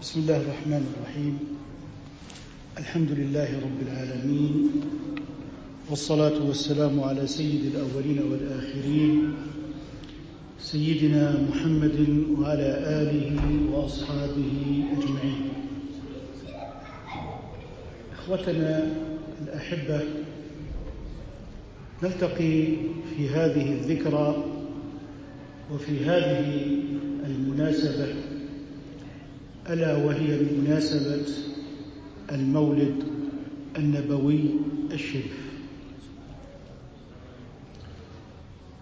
بسم الله الرحمن الرحيم. الحمد لله رب العالمين والصلاة والسلام على سيد الأولين والآخرين سيدنا محمد وعلى آله وأصحابه أجمعين. إخوتنا الأحبة نلتقي في هذه الذكرى وفي هذه المناسبة ألا وهي مناسبة المولد النبوي الشريف.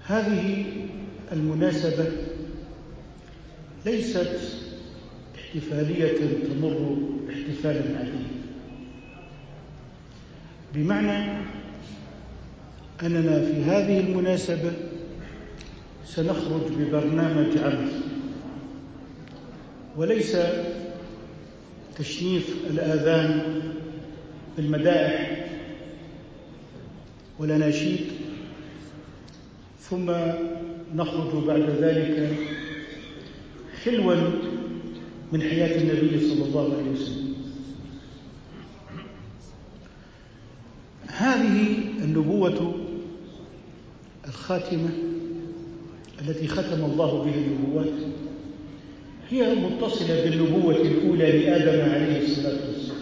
هذه المناسبة ليست احتفالية تمر احتفالا عاديا بمعنى أننا في هذه المناسبة سنخرج ببرنامج عمل وليس تشنيف الآذان بالمدائح والأناشيد ثم نخرج بعد ذلك حلوا من حياة النبي صلى الله عليه وسلم. هذه النبوة الخاتمة التي ختم الله بها النبوات هي متصلة بالنبوة الأولى لآدم عليه الصلاة والسلام.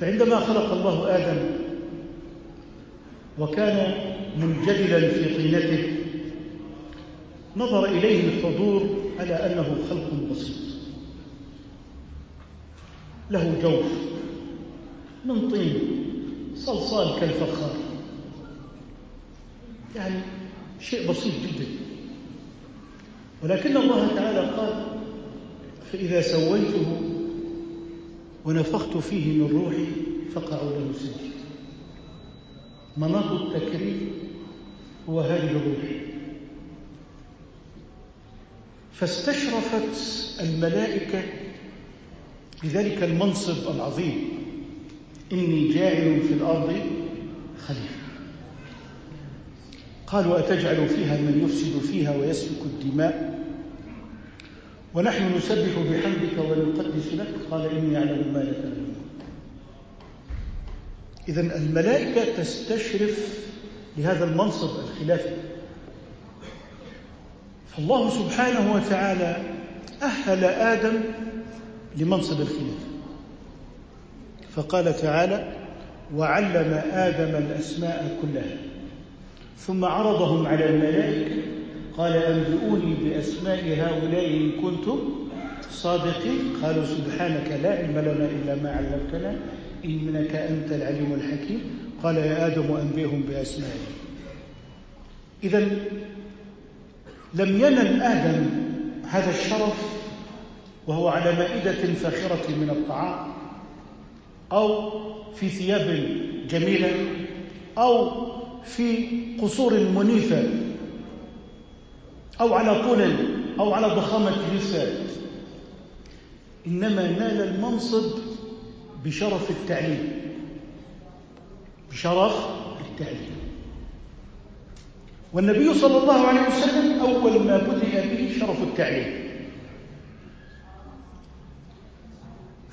فعندما خلق الله آدم وكان منجدلا في طينته نظر إليه الحضور على أنه خلق بسيط. له جوف من طين صلصال كالفخار. يعني شيء بسيط جدا. ولكن الله تعالى قال فإذا سويته ونفخت فيه من روحي فقعوا له سجدا مناط التكريم هو هذه الروح. فاستشرفت الملائكة لذلك المنصب العظيم. إني جاعل في الأرض خليفة. قالوا أتجعل فيها من يفسد فيها ويسفك الدماء؟ ونحن نسبح بحمدك ونقدس لك. قال إني أعلم ما لا تعلمون إذا الملائكة تستشرف لهذا المنصب الخلافي. فالله سبحانه وتعالى أهل آدم لمنصب الخلافة فقال تعالى وعلم آدم الأسماء كلها ثم عرضهم على الملائكة قال أنبئوني بأسماء هؤلاء إن كنتم صادقين. قالوا سبحانك لا علم لنا إلا ما علمتنا إنك أنت العليم الحكيم. قال يا آدم أنبئهم بأسمائهم إذا لم ينل آدم هذا الشرف وهو على مائدة فاخرة من الطعام أو في ثياب جميلة أو في قصور منيفة. أو على طول أو على ضخامة جسد إنما نال المنصب بشرف التعليم. بشرف التعليم. والنبي صلى الله عليه وسلم أول ما بدأ به شرف التعليم.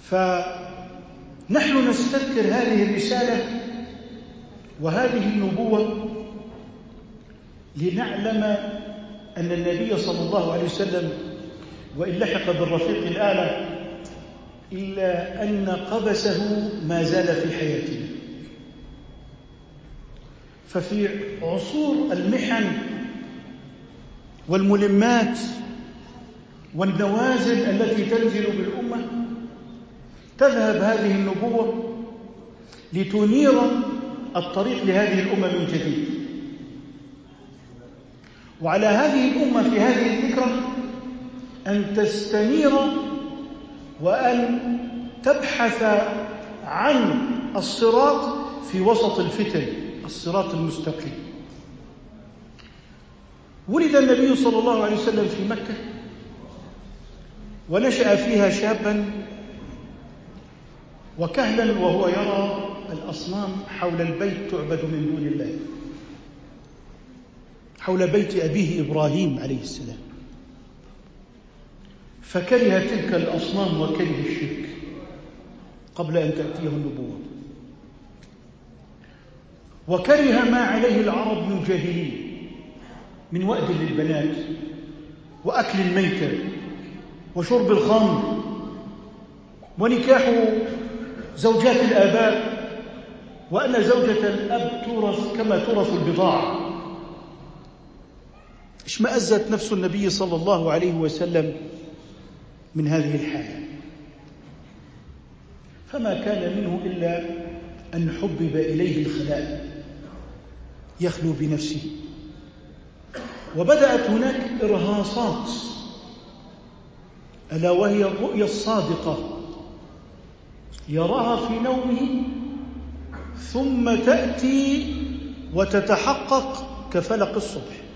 فنحن نستذكر هذه الرسالة وهذه النبوة لنعلم أن النبي صلى الله عليه وسلم وإن لحق بالرفيق الآلة إلا أن قبسه ما زال في حياتنا ففي عصور المحن والملمات والنوازل التي تنزل بالأمة تذهب هذه النبوة لتنير الطريق لهذه الأمة من جديد. وعلى هذه الأمة في هذه الذكرى أن تستنير وأن تبحث عن الصراط في وسط الفتن الصراط المستقيم. ولد النبي صلى الله عليه وسلم في مكة ونشأ فيها شابا وكهلا وهو يرى الأصنام حول البيت تعبد من دون الله. حول بيت أبيه إبراهيم عليه السلام. فكره تلك الأصنام وكره الشرك قبل أن تأتيه النبوة. وكره ما عليه العرب من جاهلين من وأد للبنات وأكل الميتة وشرب الخمر ونكاح زوجات الآباء. وأن زوجة الأب تورث كما تورث البضاعة. اشمأزت نفس النبي صلى الله عليه وسلم من هذه الحالة فما كان منه إلا أن حبب إليه الخلاء يخلو بنفسه. وبدأت هناك إرهاصات ألا وهي الرؤيا الصادقة. يراها في نومه ثم تأتي وتتحقق كفلق الصبح.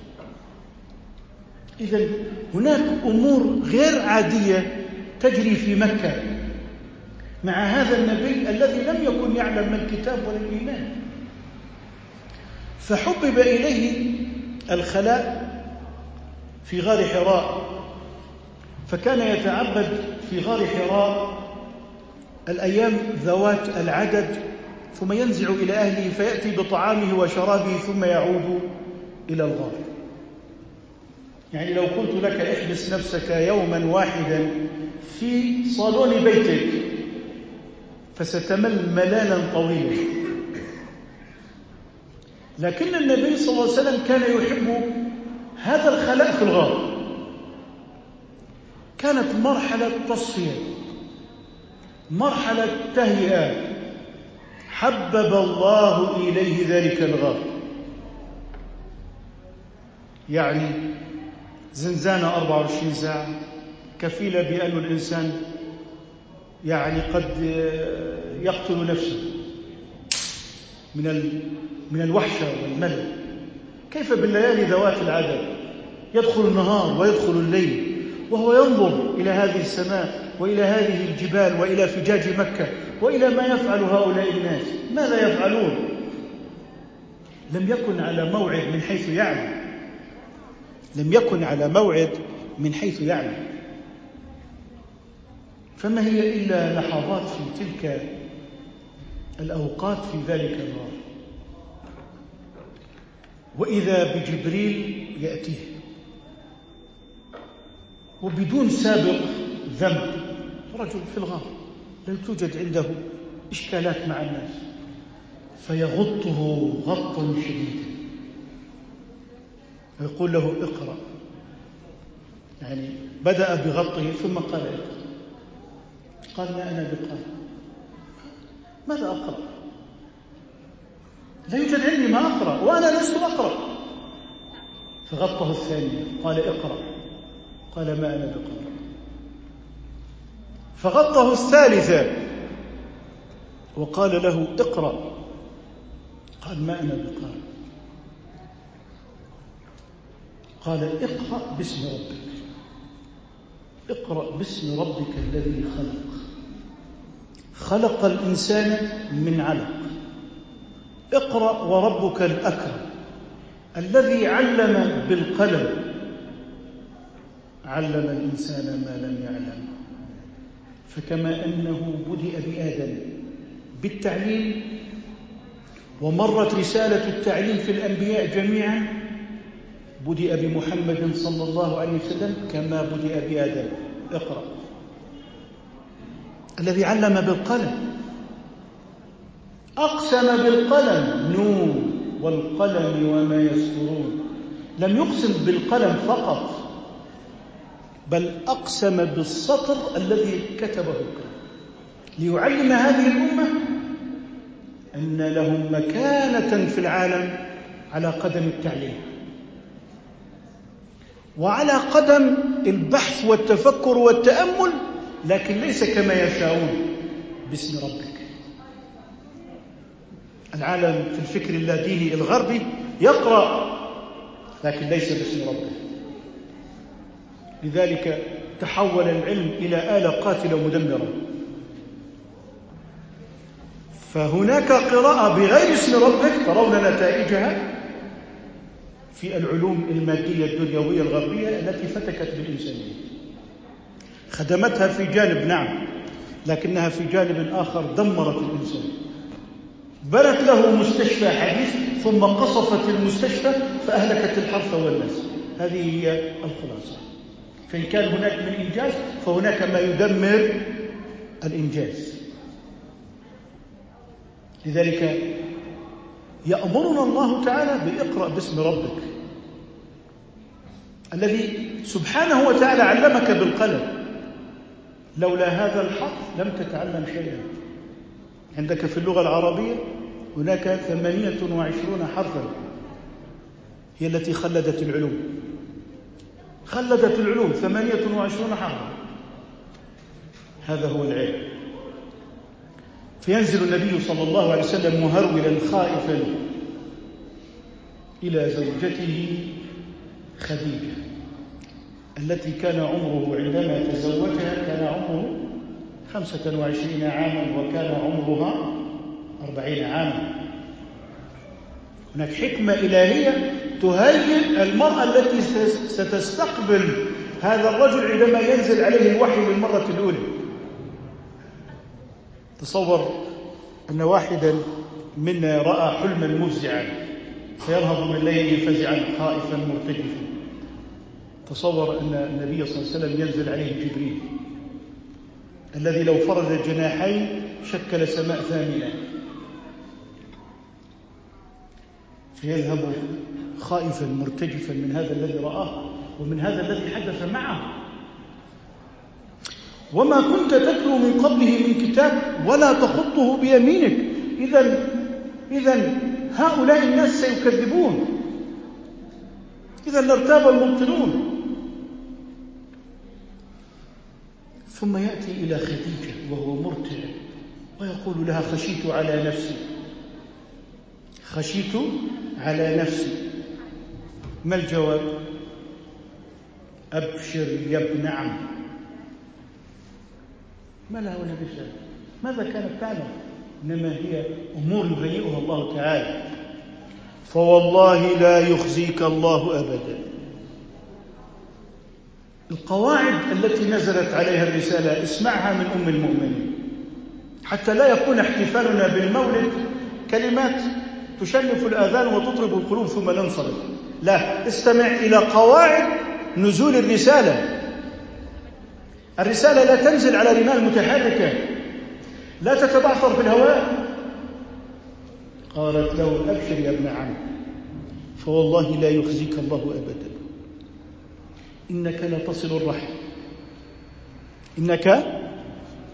إذا هناك أمور غير عادية تجري في مكة. مع هذا النبي الذي لم يكن يعلم ما الكتاب ولا الإيمان. فحبب إليه الخلاء في غار حراء. فكان يتعبد في غار حراء الأيام ذوات العدد ثم ينزع إلى أهله فيأتي بطعامه وشرابه ثم يعود إلى الغار. يعني لو قلت لك احبس نفسك يوما واحدا في صالون بيتك فستمل ملالا طويلا. لكن النبي صلى الله عليه وسلم كان يحب هذا الخلاء في الغار. كانت مرحلة تصفية مرحلة تهيئة. حبب الله إليه ذلك الغار. يعني زنزانة 24 ساعة. كفيلة بأن الإنسان يعني قد يقتل نفسه من من الوحشة والملل كيف بالليالي ذوات العدد؟ يدخل النهار ويدخل الليل وهو ينظر إلى هذه السماء وإلى هذه الجبال وإلى فجاج مكة وإلى ما يفعل هؤلاء الناس. ماذا يفعلون؟ لم يكن على موعد من حيث يعلم. لم يكن على موعد من حيث يعلم فما هي إلا لحظات في تلك الأوقات في ذلك النهار؟ وإذا بجبريل يأتيه. وبدون سابق ذنب. رجل في الغار لا توجد عنده إشكالات مع الناس. فيغطه غطا شديدا. ويقول له اقرأ. يعني بدأ بغطه ثم قال اقرأ. قال ما أنا بقارئ ماذا أقرأ؟ لا يوجد عندي ما أقرأ وأنا لست أقرأ. فغطه الثانية قال اقرأ. قال ما أنا بقارئ فغطه الثالثة وقال له اقرأ. قال ما أنا بقارئ قال اقرأ باسم ربك. اقرأ باسم ربك الذي خلق. خلق الإنسان من علق. اقرأ وربك الأكرم الذي علم بالقلم. علم الإنسان ما لم يعلم. فكما أنه بدأ بآدم بالتعليم ومرت رسالة التعليم في الأنبياء جميعا بدأ بمحمد صلى الله عليه وسلم كما بدأ بآدم. اقرأ. الذي علم بالقلم. أقسم بالقلم. نون. والقلم وما يسطرون. لم يقسم بالقلم فقط بل أقسم بالسطر الذي كتبه القلم. ليعلم هذه الأمة أن لهم مكانة في العالم على قدم التعليم. وعلى قدم البحث والتفكر والتأمل لكن ليس كما يشاءون. باسم ربك. العالم في الفكر اللاديني الغربي يقرأ لكن ليس باسم ربه لذلك تحول العلم إلى آلة قاتلة مدمرة. فهناك قراءة بغير اسم ربك ترون نتائجها. في العلوم المادية الدنيوية الغربية التي فتكت بالإنسانية. خدمتها في جانب نعم لكنها في جانب آخر دمرت الإنسان. بنت له مستشفى حديث ثم قصفت المستشفى فأهلكت الحرث والناس. هذه هي الخلاصة. فإن كان هناك من إنجاز فهناك ما يدمر الإنجاز. لذلك يأمرنا الله تعالى بإقرأ باسم ربك. الذي سبحانه وتعالى علمك بالقلم. لولا هذا الحرف لم تتعلم شيئا. عندك في اللغة العربية هناك ثمانية وعشرون حرفا. هي التي خلدت العلوم. خلدت العلوم ثمانية وعشرون حرفا. هذا هو العلم. فينزل النبي صلى الله عليه وسلم مهرولا خائفا إلى زوجته خديجة التي كان عمره عندما تزوجها كان عمره خمسة وعشرين عاما وكان عمرها أربعين عاما. هناك حكمة إلهية تهيئ المرأة التي ستستقبل هذا الرجل عندما ينزل عليه الوحي للمرة الأولى. تصور أن واحدا منا رأى حلما مفزعا فينهض من الليل فزعا خائفا مرتجفا. تصور أن النبي صلى الله عليه وسلم ينزل عليه جبريل الذي لو فرد جناحين شكل سماء ثانية فيذهب خائفا مرتجفا من هذا الذي رآه ومن هذا الذي حدث معه. وما كنت تتلو من قبله من كتاب ولا تخطه بيمينك. إذا إذا هؤلاء الناس سيكذبون. إذا لارتاب المبطلون. ثم يأتي إلى خديجة وهو مرتع ويقول لها خشيت على نفسي. خشيت على نفسي. ما الجواب؟ أبشر يا ابن عم. ما لها ولا بشر ماذا كانت تعلم إنما هي أمور يهيئها الله تعالى. فوالله لا يخزيك الله أبدا. القواعد التي نزلت عليها الرسالة اسمعها من أم المؤمنين. حتى لا يكون احتفالنا بالمولد كلمات تشنف الآذان وتطرب القلوب ثم ننصرف. لا استمع إلى قواعد نزول الرسالة. الرسالة لا تنزل على رمال متحركة. لا تتبعثر في الهواء. قالت له أبشر يا ابن عم فوالله لا يخزيك الله أبدا. إنك لتصل الرحم. إنك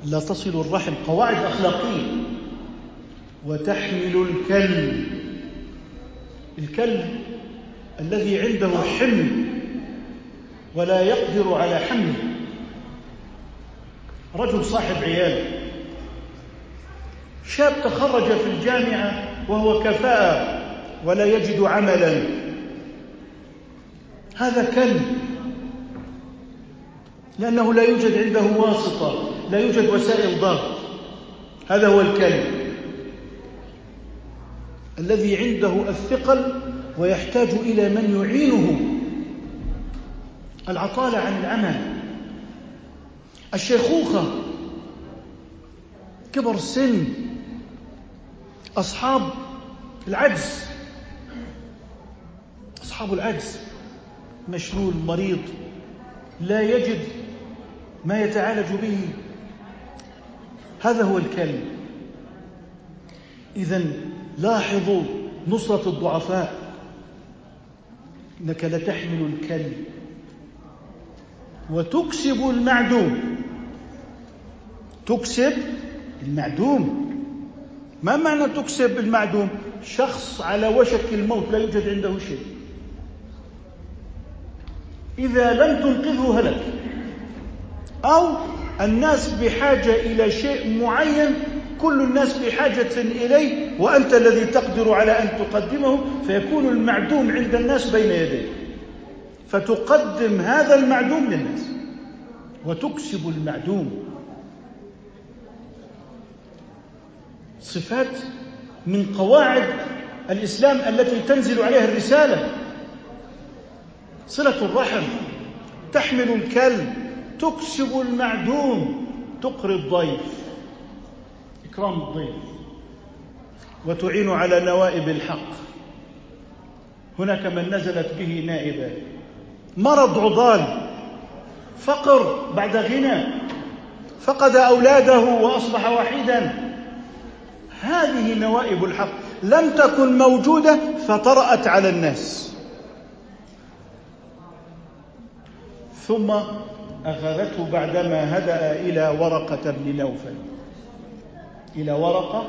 لتصل الرحم. قواعد أخلاقية. وتحمل الكلب. الكلب الذي عنده حمل ولا يقدر على حمله. رجل صاحب عيال. شاب تخرج في الجامعة وهو كفاءة ولا يجد عملا. هذا كلب. لأنه لا يوجد عنده واسطة لا يوجد وسائل ضغط. هذا هو الكلب. الذي عنده الثقل ويحتاج إلى من يعينه. العطالة عن العمل. الشيخوخة. كبر السن. أصحاب العجز. أصحاب العجز. مشلول مريض. لا يجد ما يتعالج به. هذا هو الكلب إذا لاحظوا نصرة الضعفاء. إنك لتحمل الكلب وتكسب المعدوم. تكسب المعدوم. ما معنى تكسب المعدوم؟ شخص على وشك الموت لا يوجد عنده شيء. إذا لم تنقذه هلك أو الناس بحاجة إلى شيء معين كل الناس بحاجة إليه وأنت الذي تقدر على أن تقدمه فيكون المعدوم عند الناس بين يديك. فتقدم هذا المعدوم للناس. وتكسب المعدوم. صفات من قواعد الإسلام التي تنزل عليها الرسالة. صلة الرحم. تحمل الكلب. تكسب المعدوم. تقري الضيف. إكرام الضيف. وتعين على نوائب الحق. هناك من نزلت به نائبة. مرض عضال فقر بعد غنى فقد أولاده وأصبح وحيدا. هذه نوائب الحق. لم تكن موجودة فطرأت على الناس. ثم أخذته بعدما هدأ إلى ورقة بن نوفل. إلى ورقة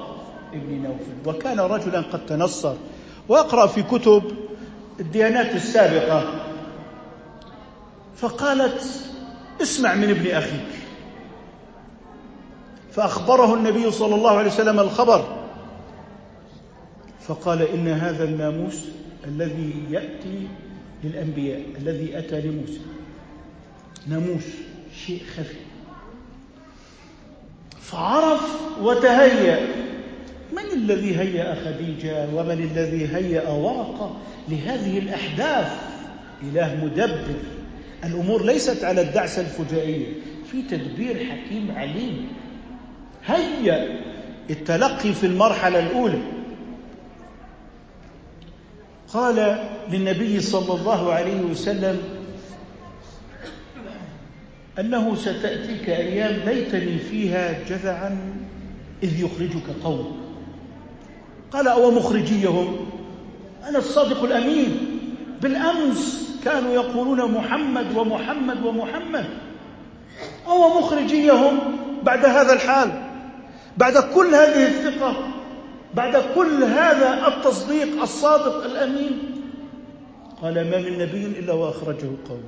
ابن نوفل. وكان رجلا قد تنصر. وأقرأ في كتب الديانات السابقة. فقالت اسمع من ابن أخيك. فأخبره النبي صلى الله عليه وسلم الخبر. فقال إن هذا الناموس الذي يأتي للأنبياء الذي أتى لموسى. ناموس شيء خفي. فعرف وتهيأ. من الذي هيأ خديجة؟ ومن الذي هيأ ورقة لهذه الأحداث. إله مدبر. الأمور ليست على الدعسة الفجائية في تدبير حكيم عليم هيأ التلقي في المرحلة الأولى. قال للنبي صلى الله عليه وسلم أنه ستأتيك أيام ليتني فيها جذعا إذ يخرجك قوم. قال أو مخرجيهم؟ أنا الصادق الأمين. بالأمس كانوا يقولون محمد ومحمد ومحمد. أو مخرجيهم بعد هذا الحال بعد كل هذه الثقة بعد كل هذا التصديق الصادق الأمين. قال ما من نبي إلا وأخرجه قوم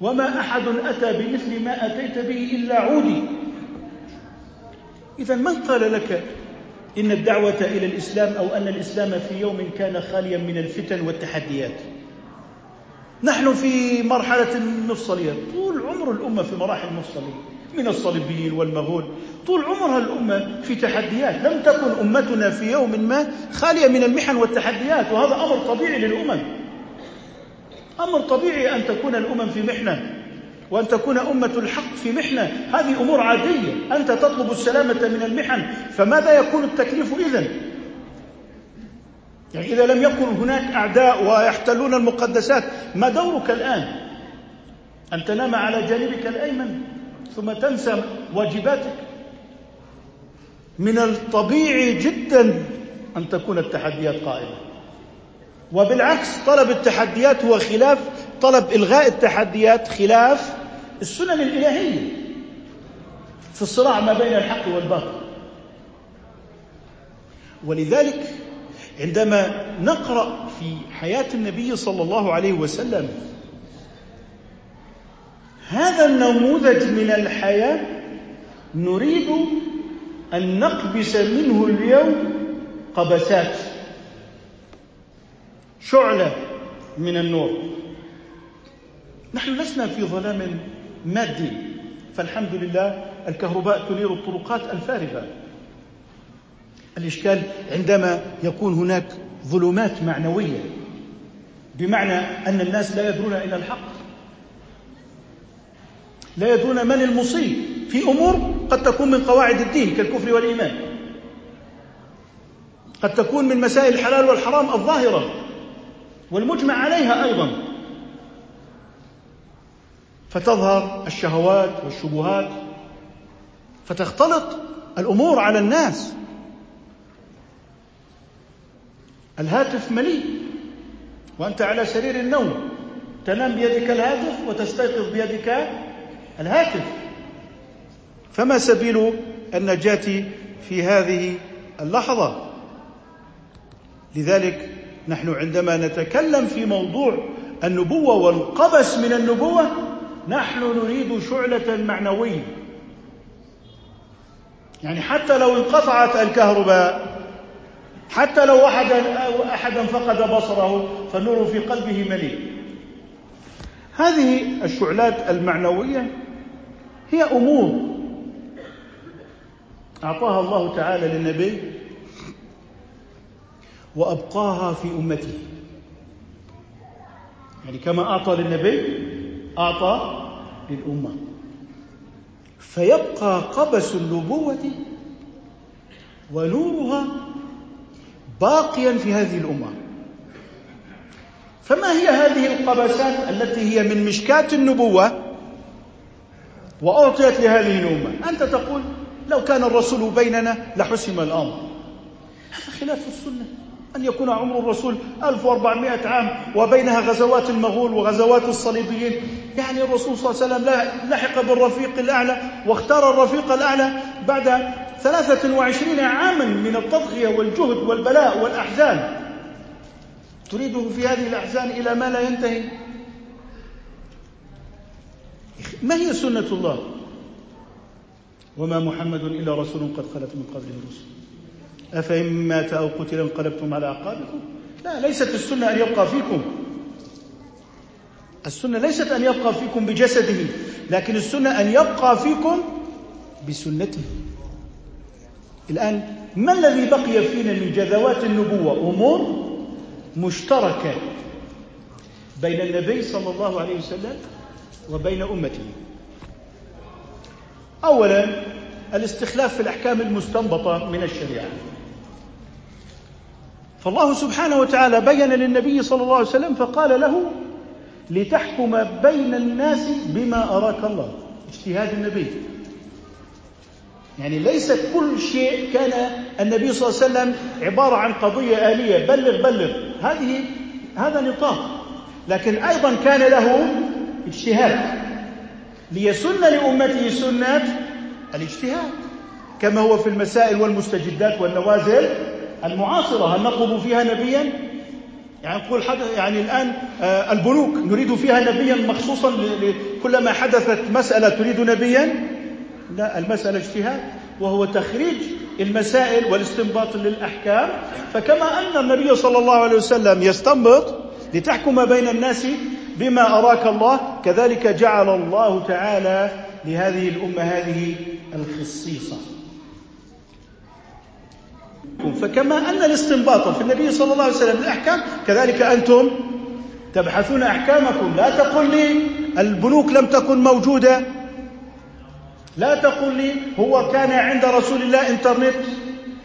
وما أحد أتى بمثل ما أتيت به إلا عودي. إذا من قال لك إن الدعوة إلى الإسلام أو أن الإسلام في يوم كان خاليا من الفتن والتحديات. نحن في مرحلة المفصلية طول عمر الأمة في مراحل مفصلية من الصليبيين والمغول. طول عمرها الأمة في تحديات. لم تكن أمتنا في يوم ما خالية من المحن والتحديات. وهذا أمر طبيعي للأمم. أمر طبيعي أن تكون الأمم في محنة. وأن تكون أمة الحق في محنة. هذه أمور عادية. أنت تطلب السلامة من المحن. فماذا يكون التكليف إذن؟ يعني إذا لم يكن هناك أعداء ويحتلون المقدسات ما دورك الآن؟ أن تنام على جانبك الأيمن ثم تنسى واجباتك. من الطبيعي جدا أن تكون التحديات قائمة. وبالعكس طلب التحديات هو خلاف. طلب إلغاء التحديات خلاف. السنن الإلهية في الصراع ما بين الحق والباطل. ولذلك عندما نقرأ في حياة النبي صلى الله عليه وسلم هذا النموذج من الحياة نريد أن نقبس منه اليوم قبسات شعلة من النور. نحن لسنا في ظلام مادي. فالحمد لله الكهرباء تنير الطرقات الفارغة. الإشكال عندما يكون هناك ظلمات معنوية بمعنى أن الناس لا يدرون إلى الحق. لا يدرون من المصيب. في أمور قد تكون من قواعد الدين كالكفر والإيمان. قد تكون من مسائل الحلال والحرام الظاهرة والمجمع عليها أيضا. فتظهر الشهوات والشبهات فتختلط الأمور على الناس. الهاتف مليء وأنت على سرير النوم تنام بيدك الهاتف وتستيقظ بيدك الهاتف. فما سبيل النجاة في هذه اللحظة؟ لذلك نحن عندما نتكلم في موضوع النبوة والقبس من النبوة نحن نريد شعلة معنوية. يعني حتى لو انقطعت الكهرباء حتى لو أحدا أحدا فقد بصره فالنور في قلبه مليء. هذه الشعلات المعنوية هي أمور أعطاها الله تعالى للنبي وأبقاها في أمته. يعني كما أعطى للنبي أعطى للأمة. فيبقى قبس النبوة ونورها باقيا في هذه الأمة. فما هي هذه القبسات التي هي من مشكاة النبوة وأعطيت لهذه الأمة؟ أنت تقول لو كان الرسول بيننا لحسم الأمر. هذا خلاف السنة. أن يكون عمر الرسول 1400 عام وبينها غزوات المغول وغزوات الصليبيين. يعني الرسول صلى الله عليه وسلم لحق بالرفيق الأعلى واختار الرفيق الأعلى بعد 23 عاما من التضحية والجهد والبلاء والأحزان. تريده في هذه الأحزان إلى ما لا ينتهي؟ ما هي سنة الله؟ وما محمد إلا رسول قد خلت من قبله الرسل. أفإن مات أو قتل انقلبتم على أعقابكم؟ لا ليست السنة أن يبقى فيكم. السنة ليست أن يبقى فيكم بجسده لكن السنة أن يبقى فيكم بسنته. الآن ما الذي بقي فينا من جذوات النبوة؟ أمور مشتركة بين النبي صلى الله عليه وسلم وبين أمته. أولا الاستخلاف في الأحكام المستنبطة من الشريعة. فالله سبحانه وتعالى بين للنبي صلى الله عليه وسلم فقال له لتحكم بين الناس بما أراك الله. اجتهاد النبي. يعني ليس كل شيء كان النبي صلى الله عليه وسلم عبارة عن قضية آلية بلغ بلغ. هذه هذا نطاق. لكن أيضا كان له اجتهاد. ليسن لأمته سنة الاجتهاد. كما هو في المسائل والمستجدات والنوازل. المعاصرة هل نطلب فيها نبيا؟ يعني نقول يعني الآن آه، البنوك نريد فيها نبيا مخصوصا كلما حدثت مسألة تريد نبيا؟ لا المسألة اجتهاد وهو تخريج المسائل والاستنباط للأحكام. فكما أن النبي صلى الله عليه وسلم يستنبط لتحكم بين الناس بما أراك الله كذلك جعل الله تعالى لهذه الأمة هذه الخصيصة. فكما أن الاستنباط في النبي صلى الله عليه وسلم الأحكام كذلك أنتم تبحثون أحكامكم. لا تقل لي البنوك لم تكن موجودة. لا تقل لي هو كان عند رسول الله إنترنت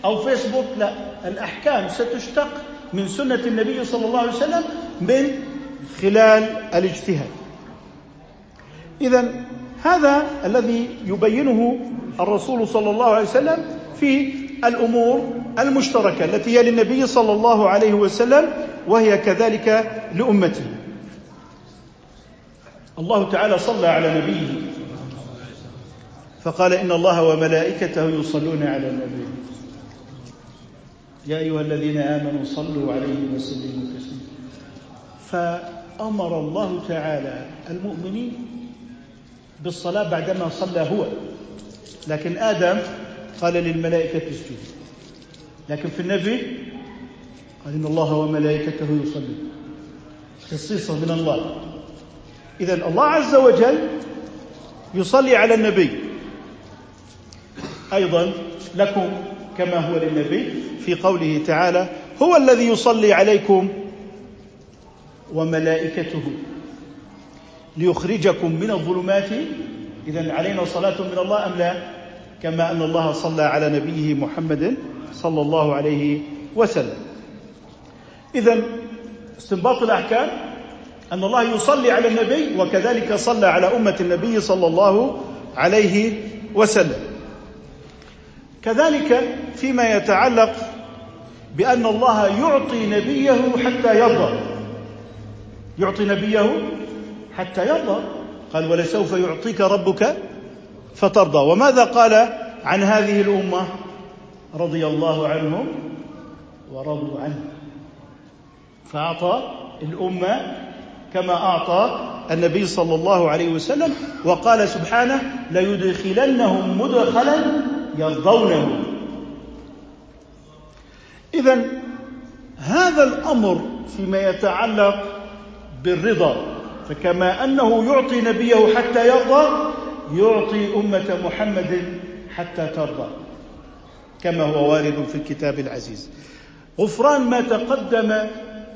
أو فيسبوك. لا الأحكام ستشتق من سنة النبي صلى الله عليه وسلم من خلال الاجتهاد. إذا هذا الذي يبينه الرسول صلى الله عليه وسلم في الأمور المشتركة التي هي للنبي صلى الله عليه وسلم وهي كذلك لأمته الله تعالى صلى على نبيه. فقال إن الله وملائكته يصلون على النبي. يا أيها الذين آمنوا صلوا عليه وسلموا تسليما. فأمر الله تعالى المؤمنين بالصلاة بعدما صلى هو. لكن آدم قال للملائكة اسجدوا. لكن في النبي قال إن الله وملائكته يصلون. خصيصة من الله. إذا الله عز وجل يصلي على النبي. أيضا لكم كما هو للنبي في قوله تعالى هو الذي يصلي عليكم وملائكته ليخرجكم من الظلمات. إذا علينا صلاة من الله أم لا؟ كما أن الله صلى على نبيه محمد صلى الله عليه وسلم. إذا استنباط الأحكام أن الله يصلي على النبي وكذلك صلى على أمة النبي صلى الله عليه وسلم. كذلك فيما يتعلق بأن الله يعطي نبيه حتى يرضى. يعطي نبيه حتى يرضى. قال ولسوف يعطيك ربك فترضى. وماذا قال عن هذه الأمة؟ رضي الله عنهم ورضوا عنه. فأعطى الأمة كما أعطى النبي صلى الله عليه وسلم وقال سبحانه ليدخلنهم مدخلا يرضونه. اذا هذا الأمر فيما يتعلق بالرضا فكما أنه يعطي نبيه حتى يرضى يعطي أمة محمد حتى ترضى كما هو وارد في الكتاب العزيز. غفران ما تقدم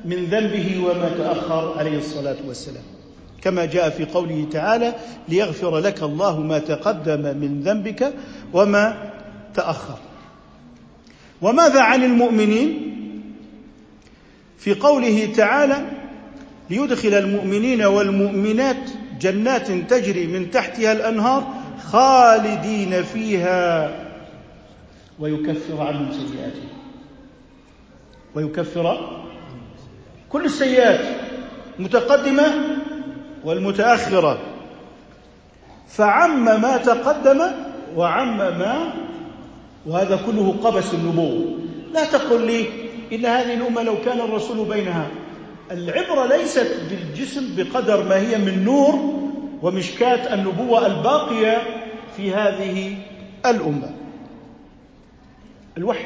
من ذنبه وما تأخر عليه الصلاة والسلام. كما جاء في قوله تعالى ليغفر لك الله ما تقدم من ذنبك وما تأخر. وماذا عن المؤمنين؟ في قوله تعالى ليدخل المؤمنين والمؤمنات جنات تجري من تحتها الأنهار خالدين فيها ويكفر عنهم سيئاتهم. ويكفر كل السيئات متقدمه والمتأخرة. فعم ما تقدم وعم ما وهذا كله قبس النبوة. لا تقل لي إن هذه الأمة لو كان الرسول بينها العبرة ليست بالجسم بقدر ما هي من نور ومشكاه النبوة الباقية في هذه الأمة. الوحي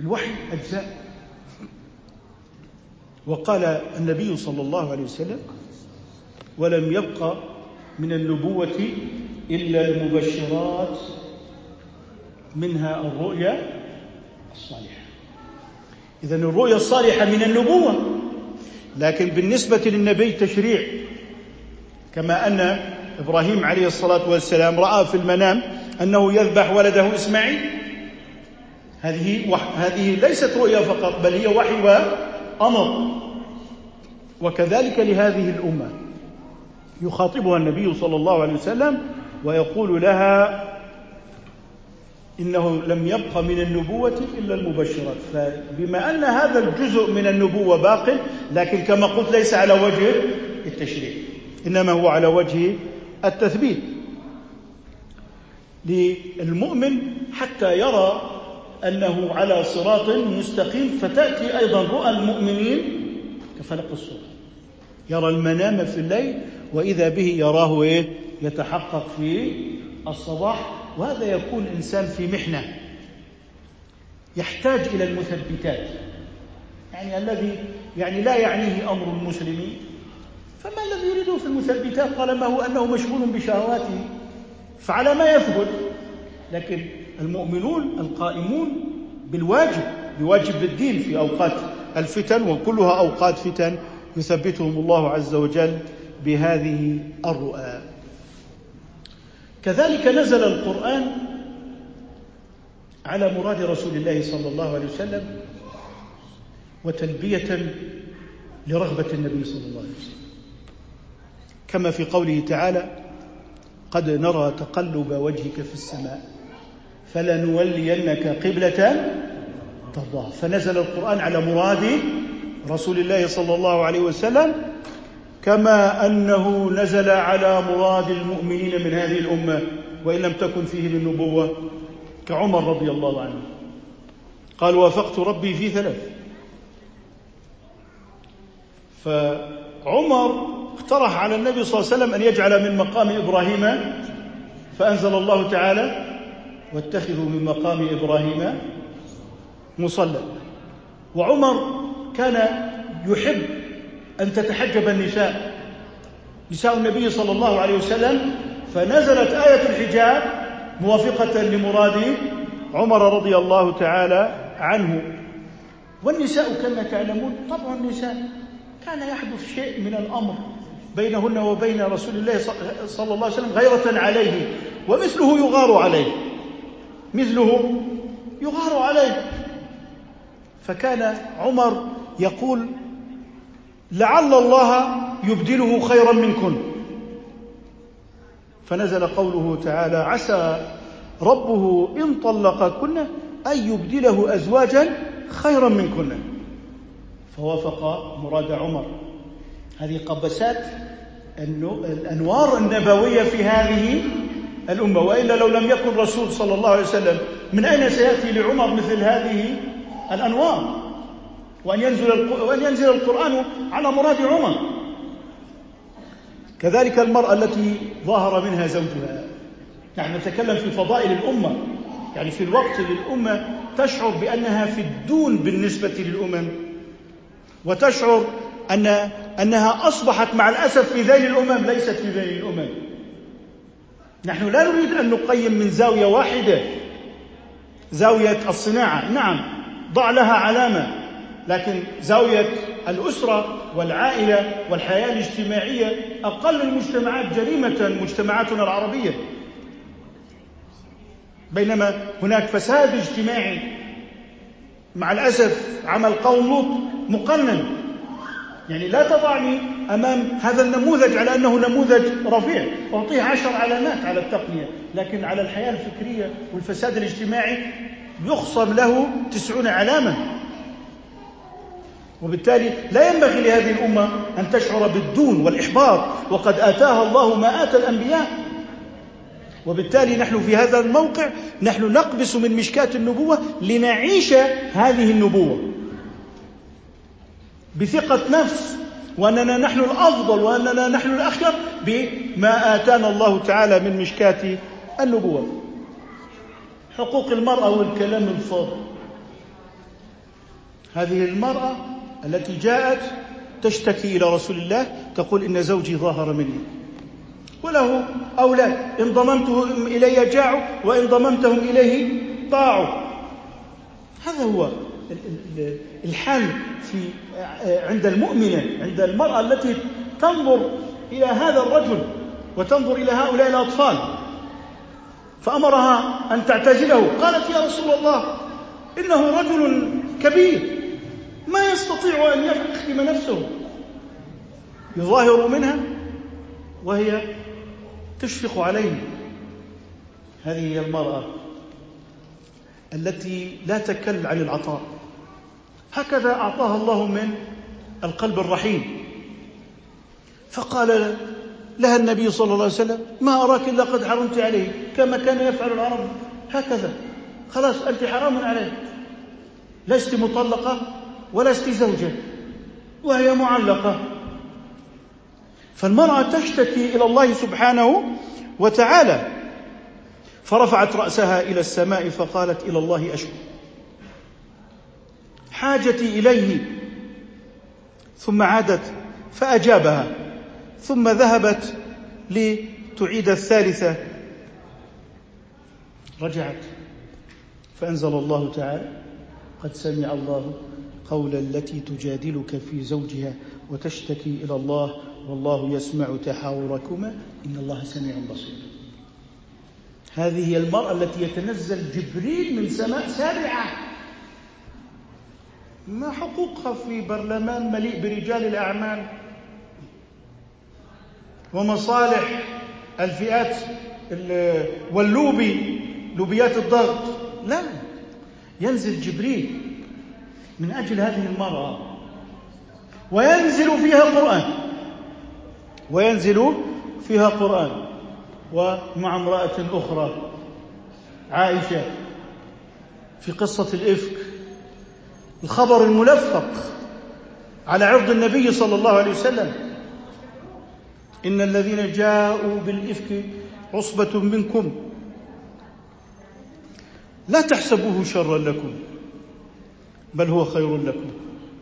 الوحي أجزاء. وقال النبي صلى الله عليه وسلم ولم يبق من النبوة إلا المبشرات منها الرؤيا الصالحة. إذا الرؤيا الصالحه من النبوة. لكن بالنسبة للنبي تشريع كما أن إبراهيم عليه الصلاة والسلام رأى في المنام أنه يذبح ولده إسماعيل. هذه هذه ليست رؤيا فقط بل هي وحي وأمر. وكذلك لهذه الأمة. يخاطبها النبي صلى الله عليه وسلم ويقول لها انه لم يبق من النبوة إلا المبشرات. فبما أن هذا الجزء من النبوة باق لكن كما قلت ليس على وجه التشريع إنما هو على وجه التثبيت. للمؤمن حتى يرى أنه على صراط مستقيم فتأتي أيضا رؤى المؤمنين كفلق الصبح يرى المنام في الليل وإذا به يراه إيه؟ يتحقق في الصباح. وهذا يكون إنسان في محنة. يحتاج إلى المثبتات. يعني الذي يعني لا يعنيه أمر المسلمين. فما الذي يريده في المثبتات؟ طالما هو أنه مشغول بشهواته. فعلى ما يثبت لكن المؤمنون القائمون بالواجب بواجب الدين في أوقات الفتن وكلها أوقات فتن يثبتهم الله عز وجل بهذه الرؤى. كذلك نزل القرآن على مراد رسول الله صلى الله عليه وسلم وتلبية لرغبة النبي صلى الله عليه وسلم. كما في قوله تعالى قد نرى تقلب وجهك في السماء فلنولينك قبلة ترضاها. فنزل القرآن على مراد رسول الله صلى الله عليه وسلم كما أنه نزل على مراد المؤمنين من هذه الأمة وإن لم تكن فيهم النبوه كعمر رضي الله عنه. قال وافقت ربي في ثلاث. فعمر اقترح على النبي صلى الله عليه وسلم أن يجعل من مقام إبراهيم فأنزل الله تعالى واتخذوا من مقام إبراهيم مصلى. وعمر كان يحب أن تتحجب النساء. نساء النبي صلى الله عليه وسلم فنزلت آية الحجاب موافقة لمراد عمر رضي الله تعالى عنه. والنساء كما تعلمون طبع النساء كان يحدث شيء من الأمر بينهن وبين رسول الله صلى الله عليه وسلم غيرة عليه ومثله يغار عليه. مثله يغار عليه. فكان عمر يقول لعل الله يبدله خيرا منكن. فنزل قوله تعالى عسى ربه إن طلقكن أن يبدله أزواجا خيرا منكن. فوافق مراد عمر. هذه قبسات الأنوار النبوية في هذه الأمة. وإلا لو لم يكن رسول صلى الله عليه وسلم من أين سيأتي لعمر مثل هذه الأنوار؟ وأن ينزل وأن ينزل القرآن على مراد عمر. كذلك المرأة التي ظهر منها زوجها. نحن نتكلم في فضائل الأمة. يعني في الوقت للأمة تشعر بأنها في الدون بالنسبة للأمم وتشعر أن أنها أصبحت مع الأسف في ذيل الأمم ليست في ذيل الأمم. نحن لا نريد أن نقيم من زاوية واحدة زاوية الصناعة. نعم ضع لها علامة. لكن زاوية الأسرة والعائلة والحياة الاجتماعية أقل المجتمعات جريمة مجتمعاتنا العربية. بينما هناك فساد اجتماعي مع الأسف عمل قوم لوط مقنن. يعني لا تضعني أمام هذا النموذج على أنه نموذج رفيع. أعطيه عشر علامات على التقنية لكن على الحياة الفكرية والفساد الاجتماعي يخصم له تسعون علامة. وبالتالي لا ينبغي لهذه الأمة أن تشعر بالدون والإحباط وقد آتاها الله ما آتى الأنبياء. وبالتالي نحن في هذا الموقع نحن نقبس من مشكاة النبوة لنعيش هذه النبوة. بثقة نفس وأننا نحن الأفضل وأننا نحن الأخير بما آتانا الله تعالى من مشكاة النبوة. حقوق المرأة والكلام الفاضي. هذه المرأة التي جاءت تشتكي إلى رسول الله تقول إن زوجي ظاهر مني. وله أولاد إن ضممتهم إلي جاعوا وإن ضممتهم إليه طاعوا. هذا هو الحال في عند المؤمنة عند المرأة التي تنظر إلى هذا الرجل وتنظر إلى هؤلاء الأطفال. فأمرها أن تعتزله. قالت يا رسول الله إنه رجل كبير. ما يستطيع أن يخدم نفسه. يظاهر منها وهي تشفق عليه. هذه هي المرأة التي لا تكل عن العطاء. هكذا أعطاها الله من القلب الرحيم. فقال لها النبي صلى الله عليه وسلم ما أراك إلا قد حرمت عليه كما كان يفعل العرب. هكذا. خلاص أنت حرام عليه لست مطلقة؟ ولست زوجة وهي معلقة. فالمرأة تشتكي إلى الله سبحانه وتعالى. فرفعت رأسها إلى السماء فقالت إلى الله أشكو. حاجتي إليه. ثم عادت فأجابها. ثم ذهبت لتعيد الثالثة. رجعت. فأنزل الله تعالى قد سمع الله قول التي تجادلك في زوجها وتشتكي إلى الله والله يسمع تحاوركما إن الله سميع بصير. هذه هي المرأة التي يتنزل جبريل من سماء سابعة. ما حقوقها في برلمان مليء برجال الأعمال ومصالح الفئات واللوبي لوبيات الضغط. لا ينزل جبريل من أجل هذه المرأة وينزل فيها قرآن وينزل فيها قرآن ومع امرأة أخرى عائشة في قصة الإفك. الخبر الملفق على عرض النبي صلى الله عليه وسلم. إن الذين جاءوا بالإفك عصبة منكم. لا تحسبوه شرا لكم. بل هو خير لكم.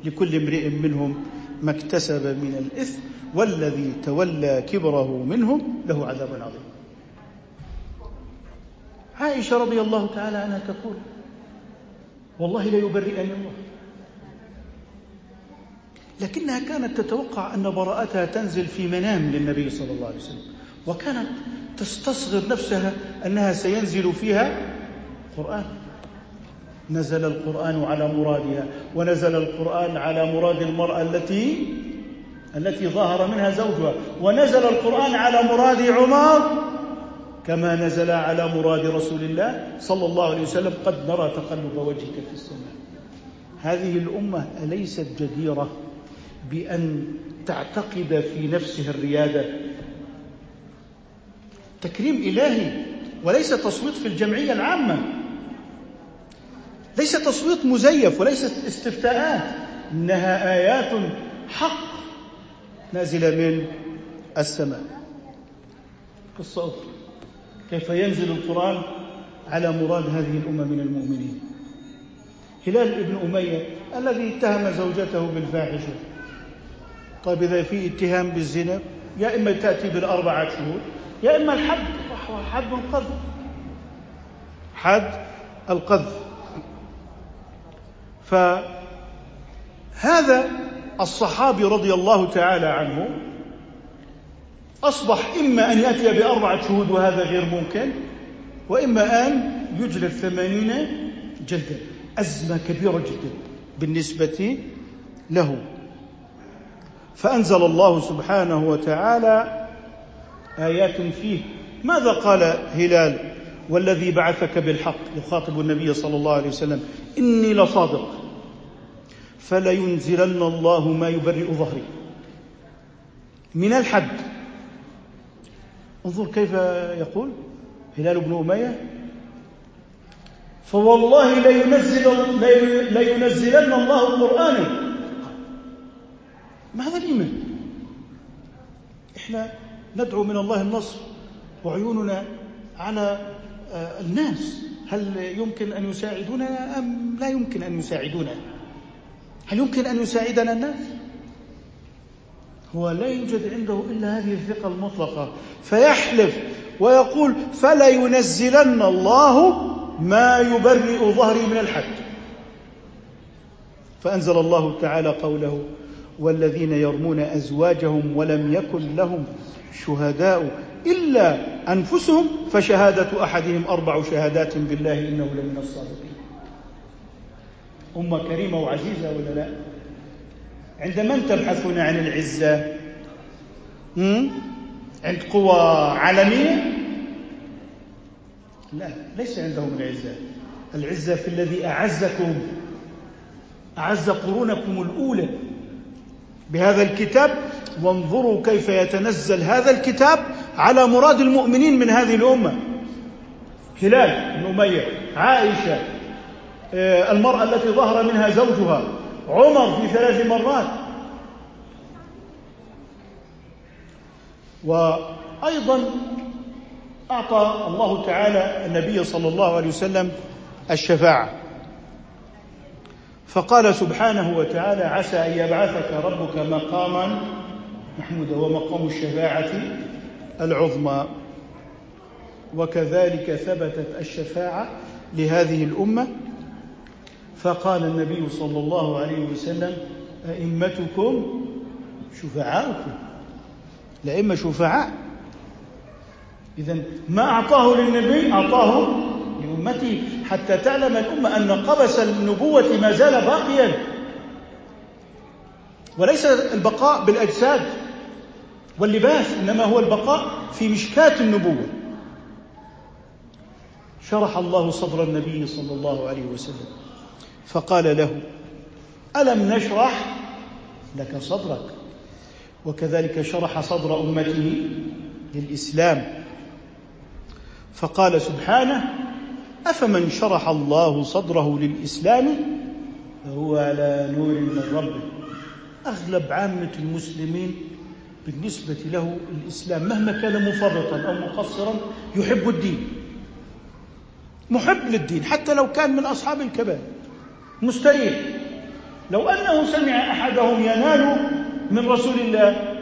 لكل امرئ منهم ما اكتسب من الإثم والذي تولى كبره منهم له عذاب عظيم. عائشة رضي الله تعالى عنها تقول والله ليبرئني الله. لكنها كانت تتوقع أن براءتها تنزل في منام للنبي صلى الله عليه وسلم وكانت تستصغر نفسها أنها سينزل فيها قرآن. نزل القرآن على مرادها ونزل القرآن على مراد المرأة التي التي ظهر منها زوجها ونزل القرآن على مراد عمر كما نزل على مراد رسول الله صلى الله عليه وسلم قد نرى تقلب وجهك في السماء. هذه الأمة أليست جديرة بأن تعتقد في نفسها الريادة؟ تكريم إلهي وليس تصويت في الجمعية العامة. ليس تصويت مزيف وليست استفتاءات إنها آيات حق نازلة من السماء. قصة أخرى. كيف ينزل القرآن على مراد هذه الأمة من المؤمنين؟ هلال ابن أمية الذي اتهم زوجته بالفاحشة. طيب إذا في اتهام بالزنا يا إما تأتي بالأربعة شهور يا إما الحد حد القذف. حد القذف. هذا الصحابي رضي الله تعالى عنه أصبح إما أن يأتي بأربعة شهود وهذا غير ممكن وإما أن يجلد ثمانين جلدا أزمة كبيرة جدا بالنسبة له. فأنزل الله سبحانه وتعالى آيات فيه. ماذا قال هلال؟ والذي بعثك بالحق يخاطب النبي صلى الله عليه وسلم إني لصادق. فلينزلن الله ما يبرئ ظهري. من الحد. انظر كيف يقول هلال بن أمية. فوالله لينزل لينزلن الله قرآنا ماذا الإيمان؟ إحنا ندعو من الله النصر وعيوننا على آه، الناس. هل يمكن أن يساعدوننا أم لا يمكن أن يساعدونا هل يمكن أن يساعدنا الناس؟ هو لا يوجد عنده إلا هذه الثقة المطلقة. فيحلف ويقول فلا ينزلن الله ما يبرئ ظهري من الحد. فأنزل الله تعالى قوله والذين يرمون أزواجهم ولم يكن لهم شهداء إلا أنفسهم فشهادة أحدهم أربع شهادات بالله إنه لمن الصادقين. أمة كريمة وعزيزة ولا لا؟ عند من تبحثون عن العزة عند قوى عالمية؟ لا ليس عندهم العزة. العزة في الذي أعزكم أعز قرونكم الأولى. بهذا الكتاب وانظروا كيف يتنزل هذا الكتاب على مراد المؤمنين من هذه الأمة. هلال بن أمية عائشة المرأة التي ظهر منها زوجها عمر في ثلاث مرات. وأيضا أعطى الله تعالى النبي صلى الله عليه وسلم الشفاعة. فقال سبحانه وتعالى عسى أن يبعثك ربك مقاما محمودا ومقام الشفاعة العظمى. وكذلك ثبتت الشفاعة لهذه الأمة فقال النبي صلى الله عليه وسلم أئمتكم شفعاؤكم. الأئمة شفعاء. إذا ما أعطاه للنبي أعطاه لأمته حتى تعلم الأمة أن قبس النبوة ما زال باقيا. وليس البقاء بالأجساد واللباس إنما هو البقاء في مشكاة النبوة. شرح الله صدر النبي صلى الله عليه وسلم. فقال له ألم نشرح لك صدرك؟ وكذلك شرح صدر أمته للإسلام. فقال سبحانه أفمن شرح الله صدره للإسلام فهو على نور من ربه. أغلب عامة المسلمين بالنسبة له الإسلام مهما كان مفرطا أو مقصرا يحب الدين. محب للدين حتى لو كان من أصحاب الكبائر. مستريح. لو أنه سمع أحدهم ينال من رسول الله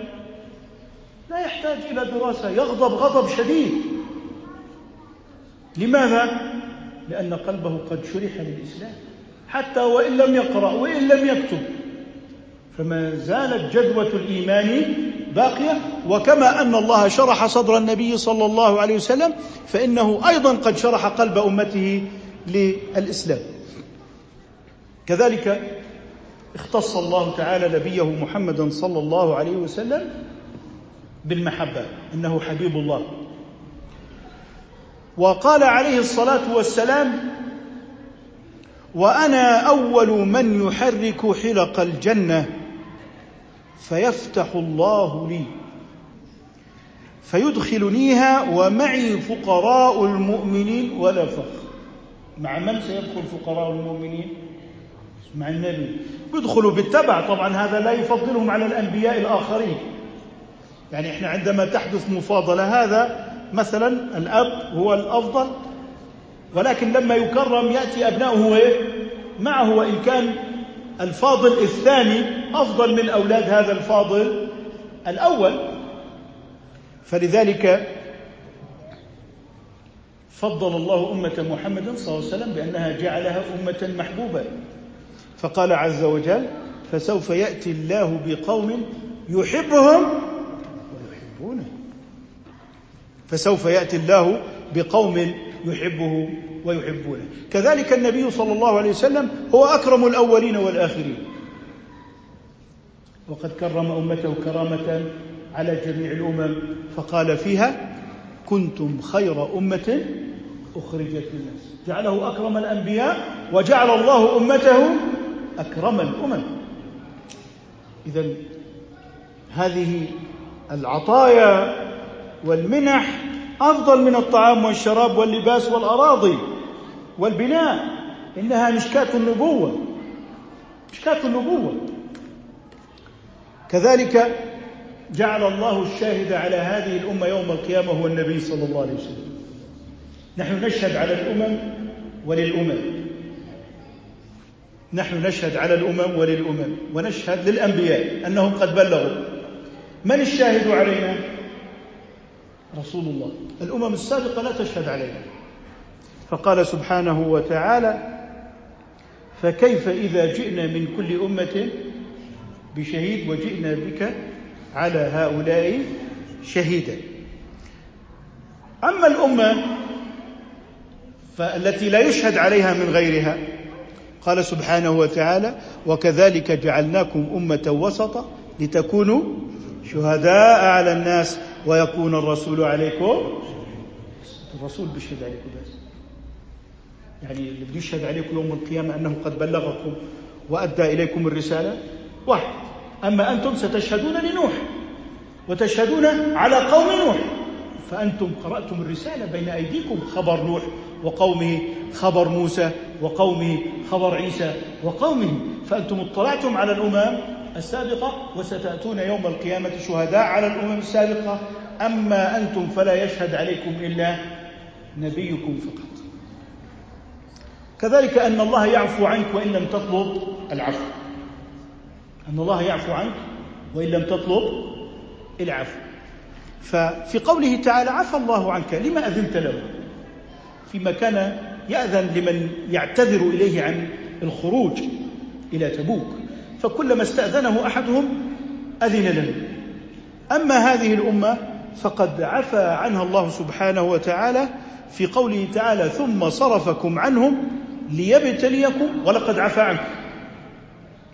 لا يحتاج إلى دراسة يغضب غضب شديد. لماذا؟ لأن قلبه قد شرح للإسلام. حتى وإن لم يقرأ وإن لم يكتب. فما زالت جدوة الإيمان باقية. وكما أن الله شرح صدر النبي صلى الله عليه وسلم فإنه أيضا قد شرح قلب أمته للإسلام. كذلك اختص الله تعالى نبيه محمدا صلى الله عليه وسلم بالمحبة إنه حبيب الله. وقال عليه الصلاة والسلام وأنا أول من يحرك حلق الجنة فيفتح الله لي فيدخلنيها ومعي فقراء المؤمنين. ولا فخر مع من سيدخل فقراء المؤمنين؟ مع النبي. يدخلوا بالتبع. طبعا هذا لا يفضلهم على الأنبياء الآخرين. يعني إحنا عندما تحدث مفاضلة هذا مثلا الأب هو الأفضل ولكن لما يكرم يأتي أبناؤه معه وإن كان الفاضل الثاني أفضل من أولاد هذا الفاضل الأول. فلذلك فضل الله أمة محمد صلى الله عليه وسلم بأنها جعلها أمة محبوبة. فقال عز وجل فسوف يأتي الله بقوم يحبهم ويحبونه. فسوف يأتي الله بقوم يحبه ويحبونه. كذلك النبي صلى الله عليه وسلم هو أكرم الأولين والآخرين. وقد كرم أمته كرامة على جميع الأمم. فقال فيها كنتم خير أمة أخرجت للناس. جعله أكرم الأنبياء وجعل الله أمته أكرم الأمم. إذا هذه العطايا والمنح أفضل من الطعام والشراب واللباس والأراضي والبناء. إنها مشكاة النبوة. مشكاة النبوة. كذلك جعل الله الشاهد على هذه الأمة يوم القيامة هو النبي صلى الله عليه وسلم. نحن نشهد على الأمم وللأمم. نحن نشهد على الأمم وللأمم ونشهد للأنبياء أنهم قد بلغوا. من الشاهد علينا؟ رسول الله. الأمم السابقة لا تشهد علينا. فقال سبحانه وتعالى فكيف إذا جئنا من كل أمة بشهيد وجئنا بك على هؤلاء شهيدا. أما الأمة فالتي لا يشهد عليها من غيرها قال سبحانه وتعالى وكذلك جعلناكم أمة وسطا لتكونوا شهداء على الناس ويكون الرسول عليكم الرسول بيشهد عليكم بس. يعني اللي بيشهد عليكم يوم القيامة أنه قد بلغكم وأدى إليكم الرسالة؟ واحد. أما أنتم ستشهدون لنوح وتشهدون على قوم نوح. فأنتم قرأتم الرسالة بين أيديكم. خبر نوح وقومه خبر موسى وقومه خبر عيسى وقومه. فأنتم اطلعتم على الأمم السابقة وستأتون يوم القيامة شهداء على الأمم السابقة. أما أنتم فلا يشهد عليكم إلا نبيكم فقط. كذلك أن الله يعفو عنك وإن لم تطلب العفو. أن الله يعفو عنك وإن لم تطلب العفو. ففي قوله تعالى عفى الله عنك. لما أذنت له؟ فيما كان يأذن لمن يعتذر إليه عن الخروج إلى تبوك. فكلما استأذنه أحدهم أذن له. أما هذه الأمة فقد عفى عنها الله سبحانه وتعالى في قوله تعالى ثم صرفكم عنهم ليبتليكم ولقد عفى عنكم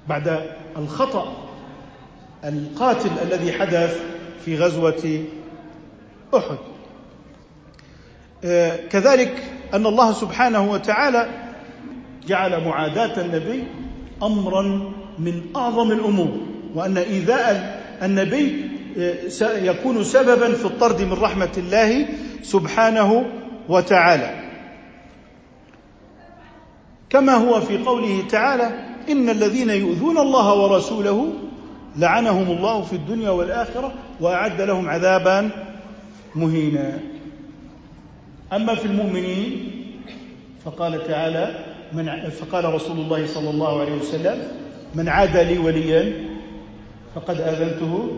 بعد الخطأ القاتل الذي حدث في غزوة أحد. آه، كذلك أن الله سبحانه وتعالى جعل معاداة النبي أمرا من أعظم الأمور وأن إيذاء النبي آه، يكون سببا في الطرد من رحمة الله سبحانه وتعالى. كما هو في قوله تعالى إن الذين يؤذون الله ورسوله لعنهم الله في الدنيا والآخرة وأعد لهم عذابا مهينا. أما في المؤمنين فقال تعالى من فقال رسول الله صلى الله عليه وسلم من عاد لي وليا فقد آذنته.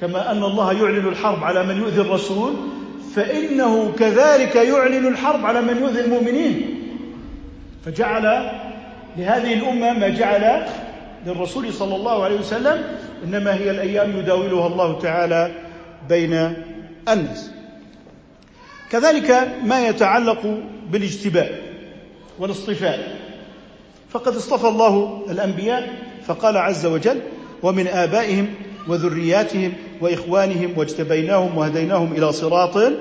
كما أن الله يعلن الحرب على من يؤذي الرسول فإنه كذلك يعلن الحرب على من يؤذي المؤمنين. فجعل لهذه الأمة ما جعل للرسول صلى الله عليه وسلم إنما هي الأيام يداولها الله تعالى بين الناس. كذلك ما يتعلق بالاجتباء والاصطفاء. فقد اصطفى الله الأنبياء فقال عز وجل ومن آبائهم وذرياتهم وإخوانهم واجتبيناهم وهديناهم إلى صراط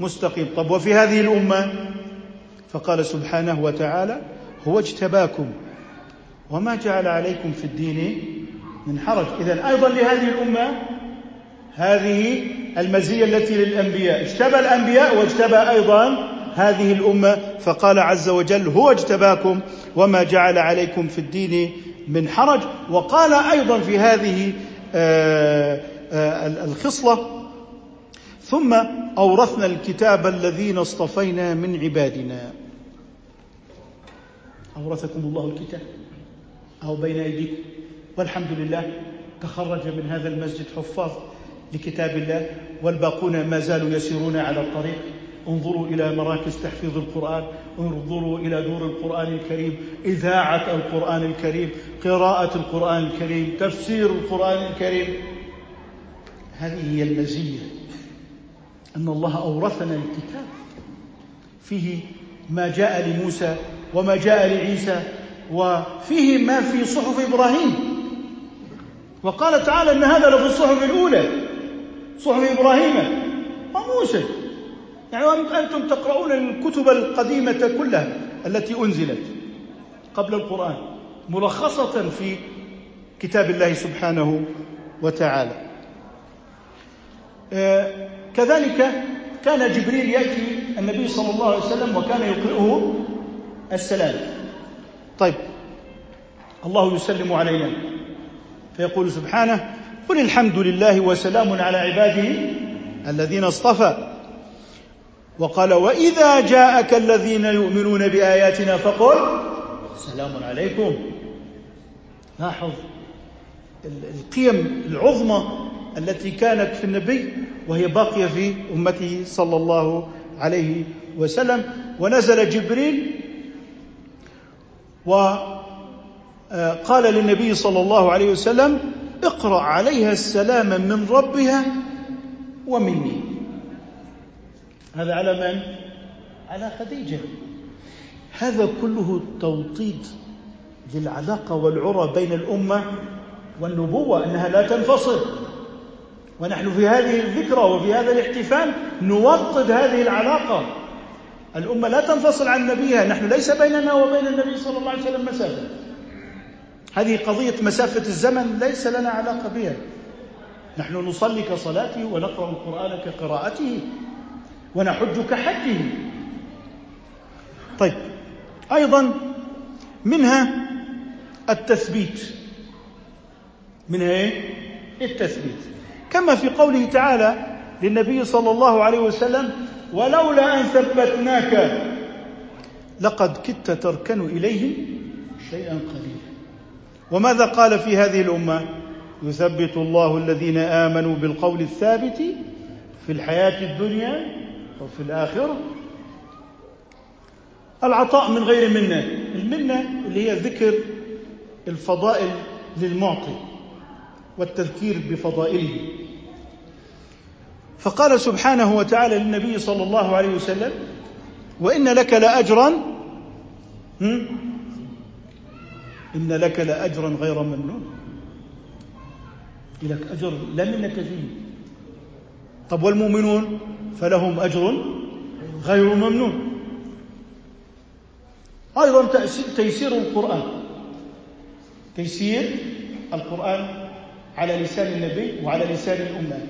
مستقيم. طب وفي هذه الأمة؟ فقال سبحانه وتعالى هو اجتباكم وما جعل عليكم في الدين من حرج. اذا أيضا لهذه الأمة هذه المزية التي للأنبياء. اجتبى الأنبياء واجتبى أيضا هذه الأمة. فقال عز وجل هو اجتباكم وما جعل عليكم في الدين من حرج. وقال أيضا في هذه آه، آه، الخصلة ثم أورثنا الكتاب الذين اصطفينا من عبادنا. أورثكم الله الكتاب أو بين أيديكم. والحمد لله تخرج من هذا المسجد حفاظ. لكتاب الله والباقون ما زالوا يسيرون على الطريق. انظروا إلى مراكز تحفيظ القرآن انظروا إلى نور القرآن الكريم إذاعة القرآن الكريم قراءة القرآن الكريم تفسير القرآن الكريم. هذه هي المزية أن الله أورثنا الكتاب. فيه ما جاء لموسى وما جاء لعيسى وفيه ما في صحف إبراهيم. وقال تعالى أن هذا لفي الصحف الأولى. صحف إبراهيم. وموسى يعني أنتم تقرؤون الكتب القديمة كلها التي أنزلت قبل القرآن ملخصة في كتاب الله سبحانه وتعالى. آه، كذلك كان جبريل يأتي النبي صلى الله عليه وسلم وكان يقرئه السلام. طيب. الله يسلم علينا. فيقول سبحانه قل الحمد لله وسلام على عباده الذين اصطفى. وقال وإذا جاءك الذين يؤمنون بآياتنا فقل سلام عليكم. لاحظ القيم العظمى التي كانت في النبي وهي باقية في أمته صلى الله عليه وسلم. ونزل جبريل وقال للنبي صلى الله عليه وسلم اقرأ عليها السلام من ربها ومني. هذا على من؟ على خديجة. هذا كله توطيد للعلاقة والعرى بين الأمة والنبوة أنها لا تنفصل. ونحن في هذه الذكرى وفي هذا الاحتفال نوطد هذه العلاقة. الأمة لا تنفصل عن نبيها نحن ليس بيننا وبين النبي صلى الله عليه وسلم مسافة. هذه قضية مسافة الزمن ليس لنا علاقة بها. نحن نصلي كصلاته ونقرأ القرآن كقراءته ونحج كحجه طيب أيضا منها التثبيت. منها إيه؟ التثبيت. كما في قوله تعالى للنبي صلى الله عليه وسلم ولولا أن ثبتناك لقد كدت تركن إليهم شيئا قليلا. وماذا قال في هذه الأمة؟ يثبت الله الذين آمنوا بالقول الثابت في الحياة الدنيا وفي الآخرة. العطاء من غير منة. المنة اللي هي ذكر الفضائل للمعطي والتذكير بفضائله. فقال سبحانه وتعالى للنبي صلى الله عليه وسلم وإن لك لاجرا إن لك لأجرا غير ممنون. لك أجر لا منك فيه طب والمؤمنون؟ فلهم أجر غير ممنون. أيضا تيسير القرآن. تيسير القرآن على لسان النبي وعلى لسان الأمة.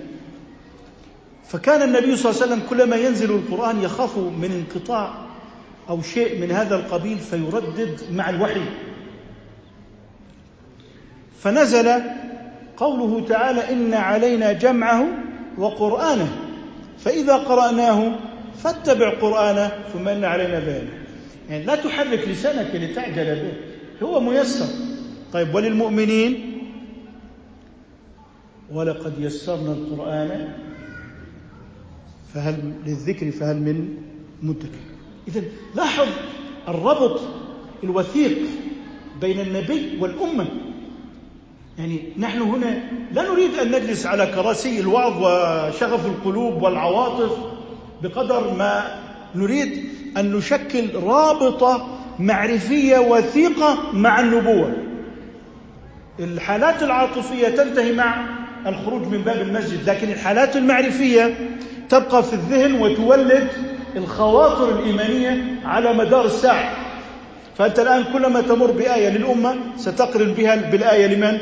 فكان النبي صلى الله عليه وسلم كلما ينزل القرآن يخاف من انقطاع أو شيء من هذا القبيل فيردد مع الوحي. فنزل قوله تعالى إن علينا جمعه وقرآنه. فإذا قرأناه فاتبع قرآنه ثم إن علينا بيانه. يعني لا تحرك لسانك لتعجل به. هو ميسر. طيب وللمؤمنين؟ ولقد يسرنا القرآن. فهل للذكر فهل من مدكر إذا لاحظ الربط الوثيق بين النبي والأمة. يعني نحن هنا لا نريد أن نجلس على كراسي الوعظ وشغف القلوب والعواطف بقدر ما نريد أن نشكل رابطة معرفية وثيقة مع النبوة الحالات العاطفية تنتهي مع الخروج من باب المسجد لكن الحالات المعرفية تبقى في الذهن وتولد الخواطر الإيمانية على مدار الساعة فأنت الآن كلما تمر بآية للأمة ستقرن بها بالآية لمن؟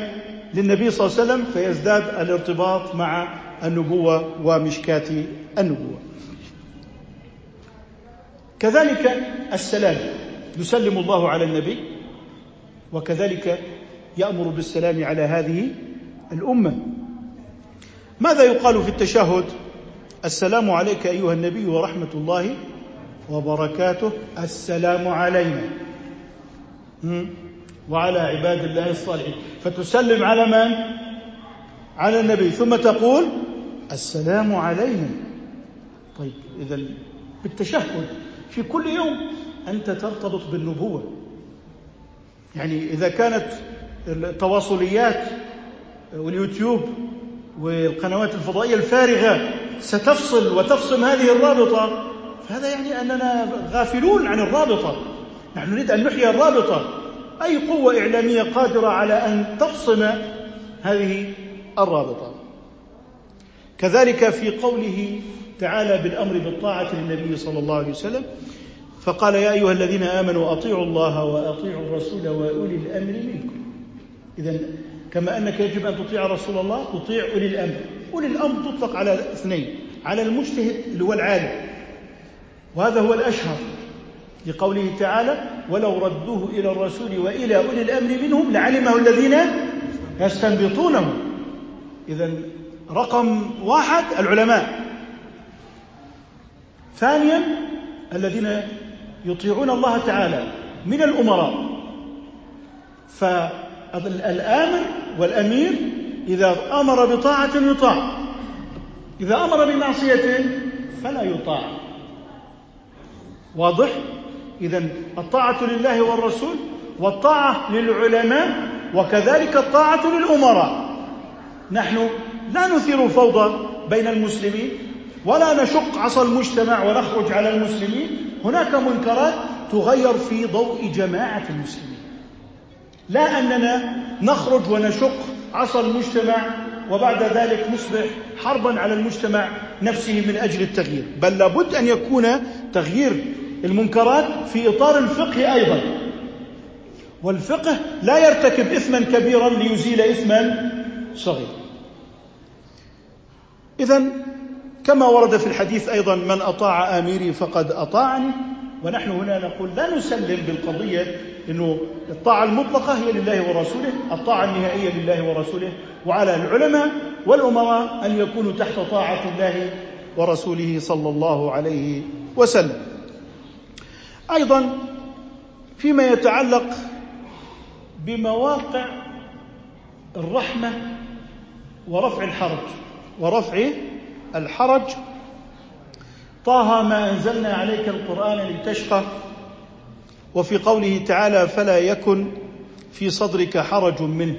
للنبي صلى الله عليه وسلم فيزداد الارتباط مع النبوة ومشكاة النبوة. كذلك السلام يسلم الله على النبي وكذلك يأمر بالسلام على هذه الأمة. ماذا يقال في التشهد؟ السلام عليك أيها النبي ورحمة الله وبركاته. السلام علينا. وعلى عباد الله الصالحين. فتسلم على من؟ على النبي. ثم تقول السلام علينا طيب إذا بالتشهد في كل يوم أنت ترتبط بالنبوة. يعني إذا كانت التواصليات واليوتيوب والقنوات الفضائية الفارغة ستفصل وتفصم هذه الرابطة فهذا يعني أننا غافلون عن الرابطة. نحن نريد أن نحيي الرابطة. أي قوة إعلامية قادرة على أن تفصم هذه الرابطة. كذلك في قوله تعالى بالأمر بالطاعة للنبي صلى الله عليه وسلم فقال يا أيها الذين آمنوا أطيعوا الله وأطيعوا الرسول وأولي الأمر منكم. إذا كما أنك يجب أن تطيع رسول الله تطيع أولي الأمر. أولي الأمر تطلق على اثنين على المجتهد اللي هو العالم. وهذا هو الأشهر. لقوله تعالى ولو ردوه إلى الرسول وإلى أولي الأمر منهم لعلمه الذين يستنبطونه إذا رقم واحد العلماء. ثانيا الذين يطيعون الله تعالى من الأمراء. فالآمر والأمير إذا أمر بطاعة يطاع. إذا أمر بمعصية فلا يطاع. واضح؟ إذا الطاعة لله والرسول والطاعة للعلماء وكذلك الطاعة للأمراء. نحن لا نثير فوضى بين المسلمين ولا نشق عصا المجتمع ونخرج على المسلمين. هناك منكرات تغير في ضوء جماعة المسلمين. لا أننا نخرج ونشق عصا المجتمع وبعد ذلك نصبح حربا على المجتمع نفسه من أجل التغيير. بل لابد أن يكون تغيير المنكرات في إطار الفقه أيضا. والفقه لا يرتكب إثما كبيرا ليزيل إثما صغيرا. إذا كما ورد في الحديث أيضا من أطاع آميري فقد أطاعني. ونحن هنا نقول لا نسلم بالقضية أنه الطاعة المطلقة هي لله ورسوله الطاعة النهائية لله ورسوله وعلى العلماء والأمراء أن يكونوا تحت طاعة الله ورسوله صلى الله عليه وسلم. أيضا فيما يتعلق بمواقع الرحمة ورفع الحرج. ورفع الحرج. طه ما أنزلنا عليك القرآن لتشقى وفي قوله تعالى فلا يكن في صدرك حرج منه.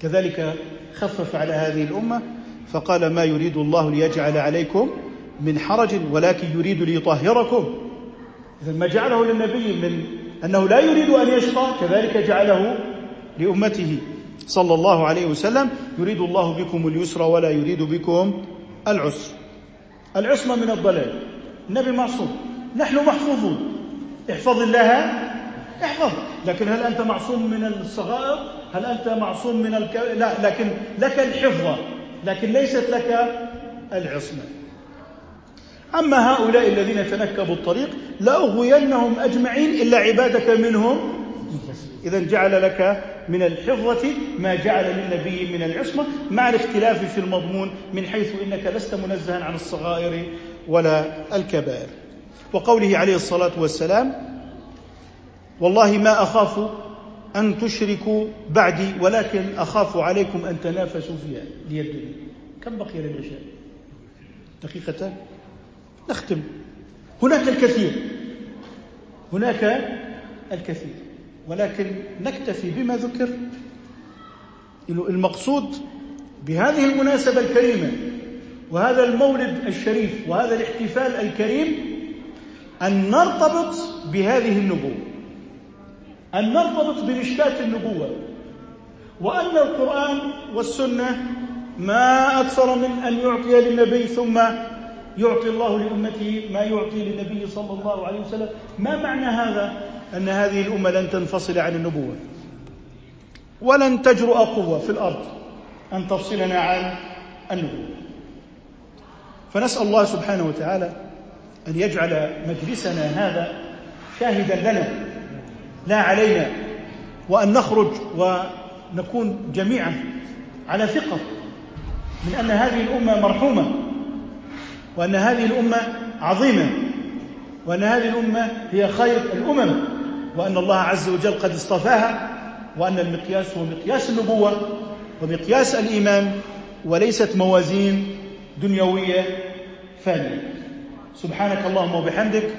كذلك خفف على هذه الأمة فقال ما يريد الله ليجعل عليكم من حرج ولكن يريد ليطهركم. اذا ما جعله للنبي من أنه لا يريد أن يشقى كذلك جعله لأمته. صلى الله عليه وسلم يريد الله بكم اليسر ولا يريد بكم العسر. العصمة من الضلال. النبي معصوم. نحن محفوظون. احفظ الله. احفظ. لكن هل أنت معصوم من الصغائر؟ هل أنت معصوم من الك... لا لكن لك الحفظة. لكن ليست لك العصمة. أما هؤلاء الذين تنكبوا الطريق لأغوينهم أجمعين إلا عبادك منهم. إذا جعل لك من الحفظة ما جعل للنبي من العصمة مع الاختلاف في المضمون من حيث إنك لست منزها عن الصغائر ولا الكبائر. وقوله عليه الصلاة والسلام والله ما أخاف أن تشركوا بعدي ولكن أخاف عليكم أن تنافسوا فيها ليدني كم بقي للعشاء؟ دقيقتان. نختم. هناك الكثير. هناك الكثير. ولكن نكتفي بما ذكر. المقصود بهذه المناسبة الكريمة وهذا المولد الشريف وهذا الاحتفال الكريم أن نرتبط بهذه النبوة. أن نرتبط بمشكاة النبوة. وأن القرآن والسنة ما أكثر من أن يعطي للنبي ثم يعطي الله لأمته ما يعطي للنبي صلى الله عليه وسلم. ما معنى هذا؟ أن هذه الأمة لن تنفصل عن النبوة. ولن تجرؤ قوة في الأرض أن تفصلنا عن النبوة. فنسأل الله سبحانه وتعالى أن يجعل مجلسنا هذا شاهدا لنا. لا علينا. وأن نخرج ونكون جميعا على ثقة من أن هذه الأمة مرحومة. وأن هذه الأمة عظيمة وأن هذه الأمة هي خير الأمم وأن الله عز وجل قد اصطفاها وأن المقياس هو مقياس النبوة ومقياس الإيمان وليست موازين دنيوية فانية. سبحانك اللهم وبحمدك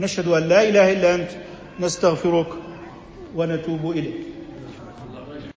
نشهد أن لا إله إلا أنت نستغفرك ونتوب إليك.